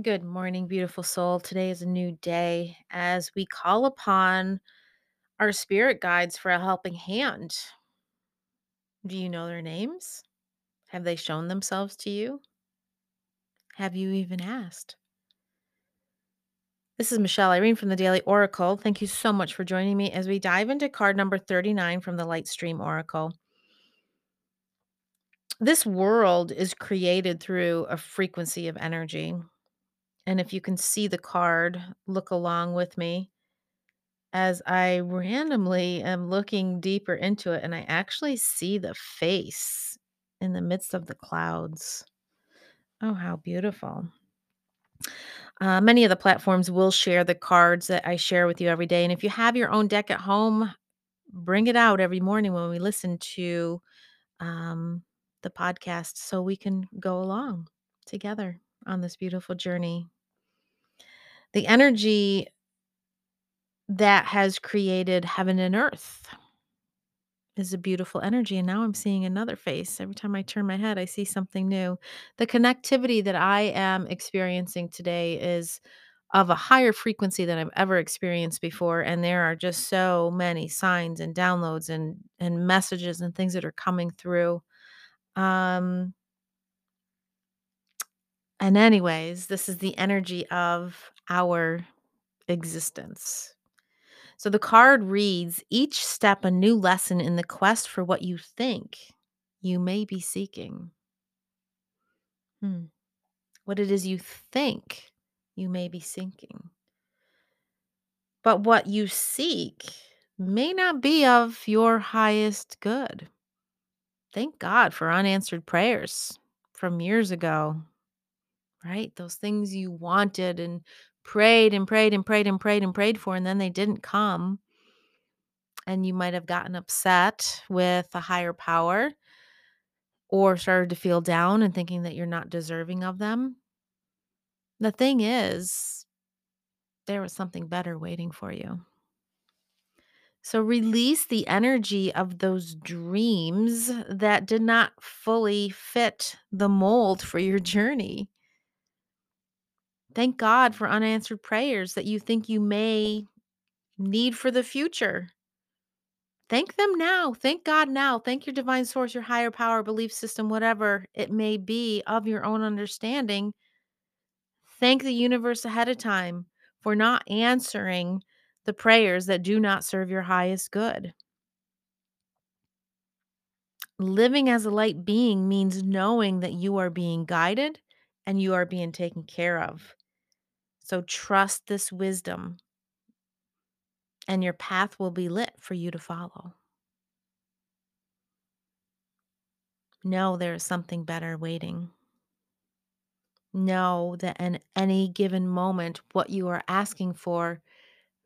Good morning, beautiful soul. Today is a new day as we call upon our spirit guides for a helping hand. Do you know their names? Have they shown themselves to you? Have you even asked? This is Michelle Irene from the Daily Oracle. Thank you so much for joining me as we dive into card number 39 from the Lightstream Oracle. This world is created through a frequency of energy. And if you can see the card, look along with me as I randomly am looking deeper into it and I actually see the face in the midst of the clouds. Oh, how beautiful. Uh, many of the platforms will share the cards that I share with you every day. And if you have your own deck at home, bring it out every morning when we listen to um, the podcast so we can go along together on this beautiful journey. The energy that has created heaven and earth is a beautiful energy. And now I'm seeing another face. Every time I turn my head, I see something new. The connectivity that I am experiencing today is of a higher frequency than I've ever experienced before. And there are just so many signs and downloads and and messages and things that are coming through. Um and anyways, this is the energy of our existence. So the card reads each step a new lesson in the quest for what you think you may be seeking. Hmm. What it is you think you may be seeking. But what you seek may not be of your highest good. Thank God for unanswered prayers from years ago, right? Those things you wanted and prayed and prayed and prayed and prayed and prayed for, and then they didn't come. And you might have gotten upset with a higher power or started to feel down and thinking that you're not deserving of them. The thing is, there was something better waiting for you. So release the energy of those dreams that did not fully fit the mold for your journey. Thank God for unanswered prayers that you think you may need for the future. Thank them now. Thank God now. Thank your divine source, your higher power, belief system, whatever it may be of your own understanding. Thank the universe ahead of time for not answering the prayers that do not serve your highest good. Living as a light being means knowing that you are being guided and you are being taken care of. So trust this wisdom, and your path will be lit for you to follow. Know there is something better waiting. Know that in any given moment, what you are asking for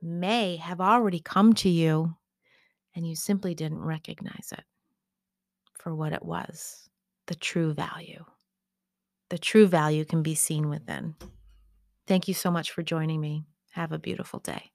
may have already come to you, and you simply didn't recognize it for what it was the true value. The true value can be seen within. Thank you so much for joining me. Have a beautiful day.